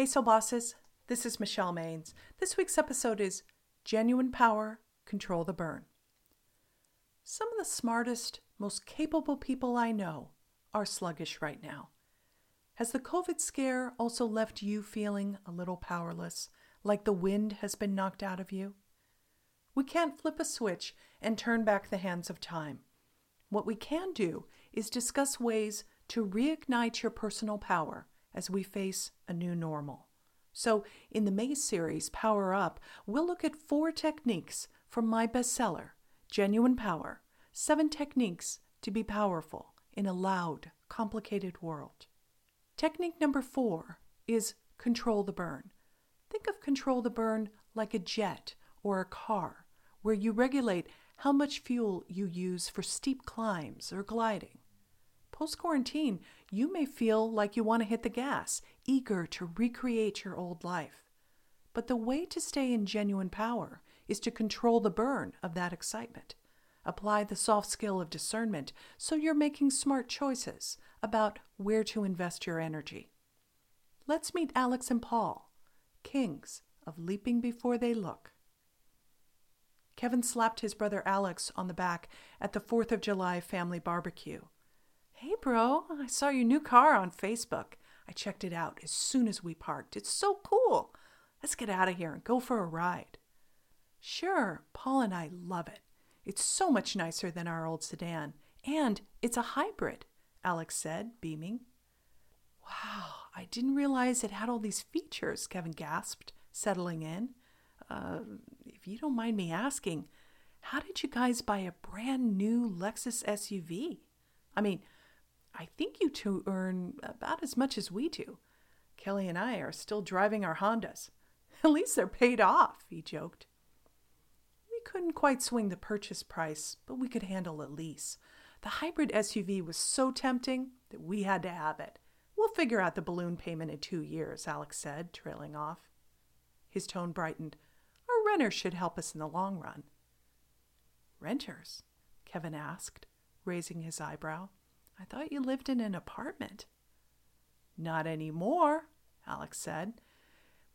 Hey, Soul Bosses. This is Michelle Maines. This week's episode is Genuine Power Control the Burn. Some of the smartest, most capable people I know are sluggish right now. Has the COVID scare also left you feeling a little powerless, like the wind has been knocked out of you? We can't flip a switch and turn back the hands of time. What we can do is discuss ways to reignite your personal power as we face a new normal. So, in the May series, Power Up, we'll look at four techniques from my bestseller, Genuine Power Seven Techniques to Be Powerful in a Loud, Complicated World. Technique number four is Control the Burn. Think of control the burn like a jet or a car, where you regulate how much fuel you use for steep climbs or gliding. Post quarantine, you may feel like you want to hit the gas, eager to recreate your old life. But the way to stay in genuine power is to control the burn of that excitement. Apply the soft skill of discernment so you're making smart choices about where to invest your energy. Let's meet Alex and Paul, kings of leaping before they look. Kevin slapped his brother Alex on the back at the 4th of July family barbecue. Hey, bro, I saw your new car on Facebook. I checked it out as soon as we parked. It's so cool. Let's get out of here and go for a ride. Sure, Paul and I love it. It's so much nicer than our old sedan. And it's a hybrid, Alex said, beaming. Wow, I didn't realize it had all these features, Kevin gasped, settling in. Uh, if you don't mind me asking, how did you guys buy a brand new Lexus SUV? I mean, I think you two earn about as much as we do. Kelly and I are still driving our Hondas. At least they're paid off, he joked. We couldn't quite swing the purchase price, but we could handle a lease. The hybrid SUV was so tempting that we had to have it. We'll figure out the balloon payment in two years, Alex said, trailing off. His tone brightened. Our renters should help us in the long run. Renters? Kevin asked, raising his eyebrow. I thought you lived in an apartment. Not anymore, Alex said.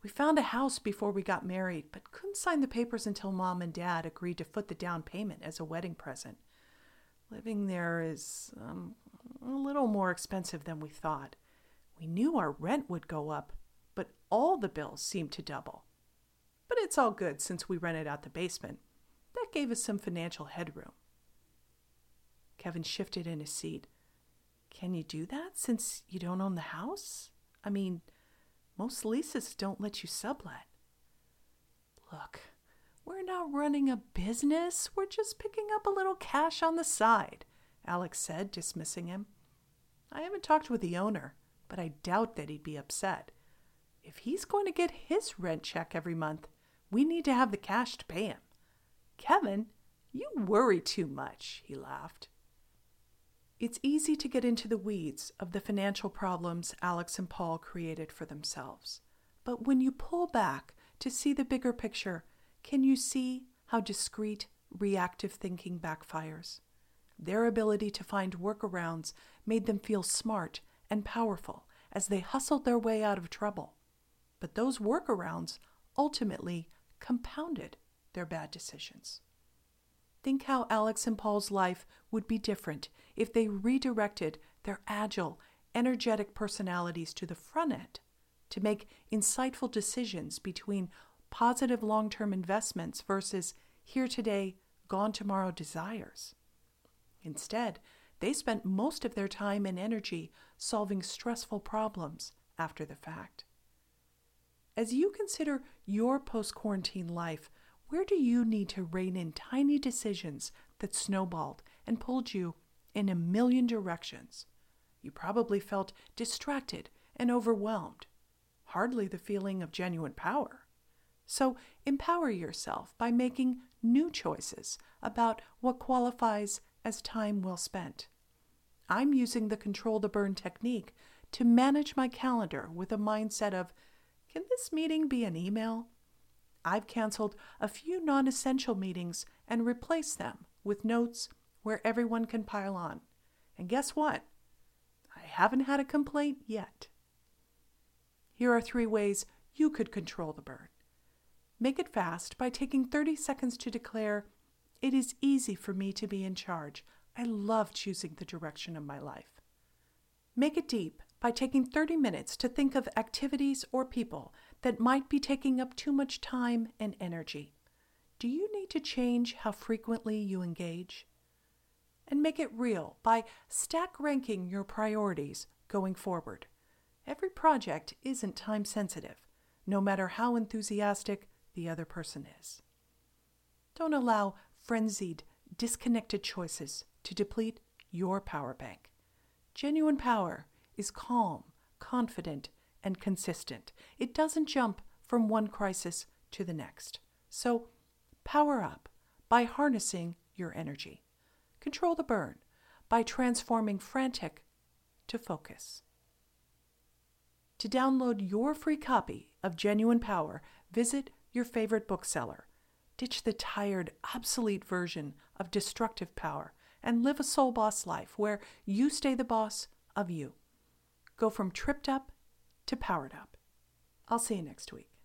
We found a house before we got married, but couldn't sign the papers until mom and dad agreed to foot the down payment as a wedding present. Living there is um, a little more expensive than we thought. We knew our rent would go up, but all the bills seemed to double. But it's all good since we rented out the basement. That gave us some financial headroom. Kevin shifted in his seat. Can you do that since you don't own the house? I mean, most leases don't let you sublet. Look, we're not running a business. We're just picking up a little cash on the side, Alex said, dismissing him. I haven't talked with the owner, but I doubt that he'd be upset. If he's going to get his rent check every month, we need to have the cash to pay him. Kevin, you worry too much, he laughed. It's easy to get into the weeds of the financial problems Alex and Paul created for themselves. But when you pull back to see the bigger picture, can you see how discreet, reactive thinking backfires? Their ability to find workarounds made them feel smart and powerful as they hustled their way out of trouble. But those workarounds ultimately compounded their bad decisions. Think how Alex and Paul's life would be different if they redirected their agile, energetic personalities to the front end to make insightful decisions between positive long term investments versus here today, gone tomorrow desires. Instead, they spent most of their time and energy solving stressful problems after the fact. As you consider your post quarantine life, where do you need to rein in tiny decisions that snowballed and pulled you in a million directions? You probably felt distracted and overwhelmed. Hardly the feeling of genuine power. So empower yourself by making new choices about what qualifies as time well spent. I'm using the control the burn technique to manage my calendar with a mindset of can this meeting be an email? I've canceled a few non essential meetings and replaced them with notes where everyone can pile on. And guess what? I haven't had a complaint yet. Here are three ways you could control the burn. Make it fast by taking 30 seconds to declare, It is easy for me to be in charge. I love choosing the direction of my life. Make it deep by taking 30 minutes to think of activities or people that might be taking up too much time and energy. Do you need to change how frequently you engage? And make it real by stack ranking your priorities going forward. Every project isn't time sensitive, no matter how enthusiastic the other person is. Don't allow frenzied, disconnected choices to deplete your power bank. Genuine power is calm, confident, and consistent. It doesn't jump from one crisis to the next. So, power up by harnessing your energy. Control the burn by transforming frantic to focus. To download your free copy of Genuine Power, visit your favorite bookseller. Ditch the tired, obsolete version of destructive power and live a soul boss life where you stay the boss of you. Go from tripped up to powered up. I'll see you next week.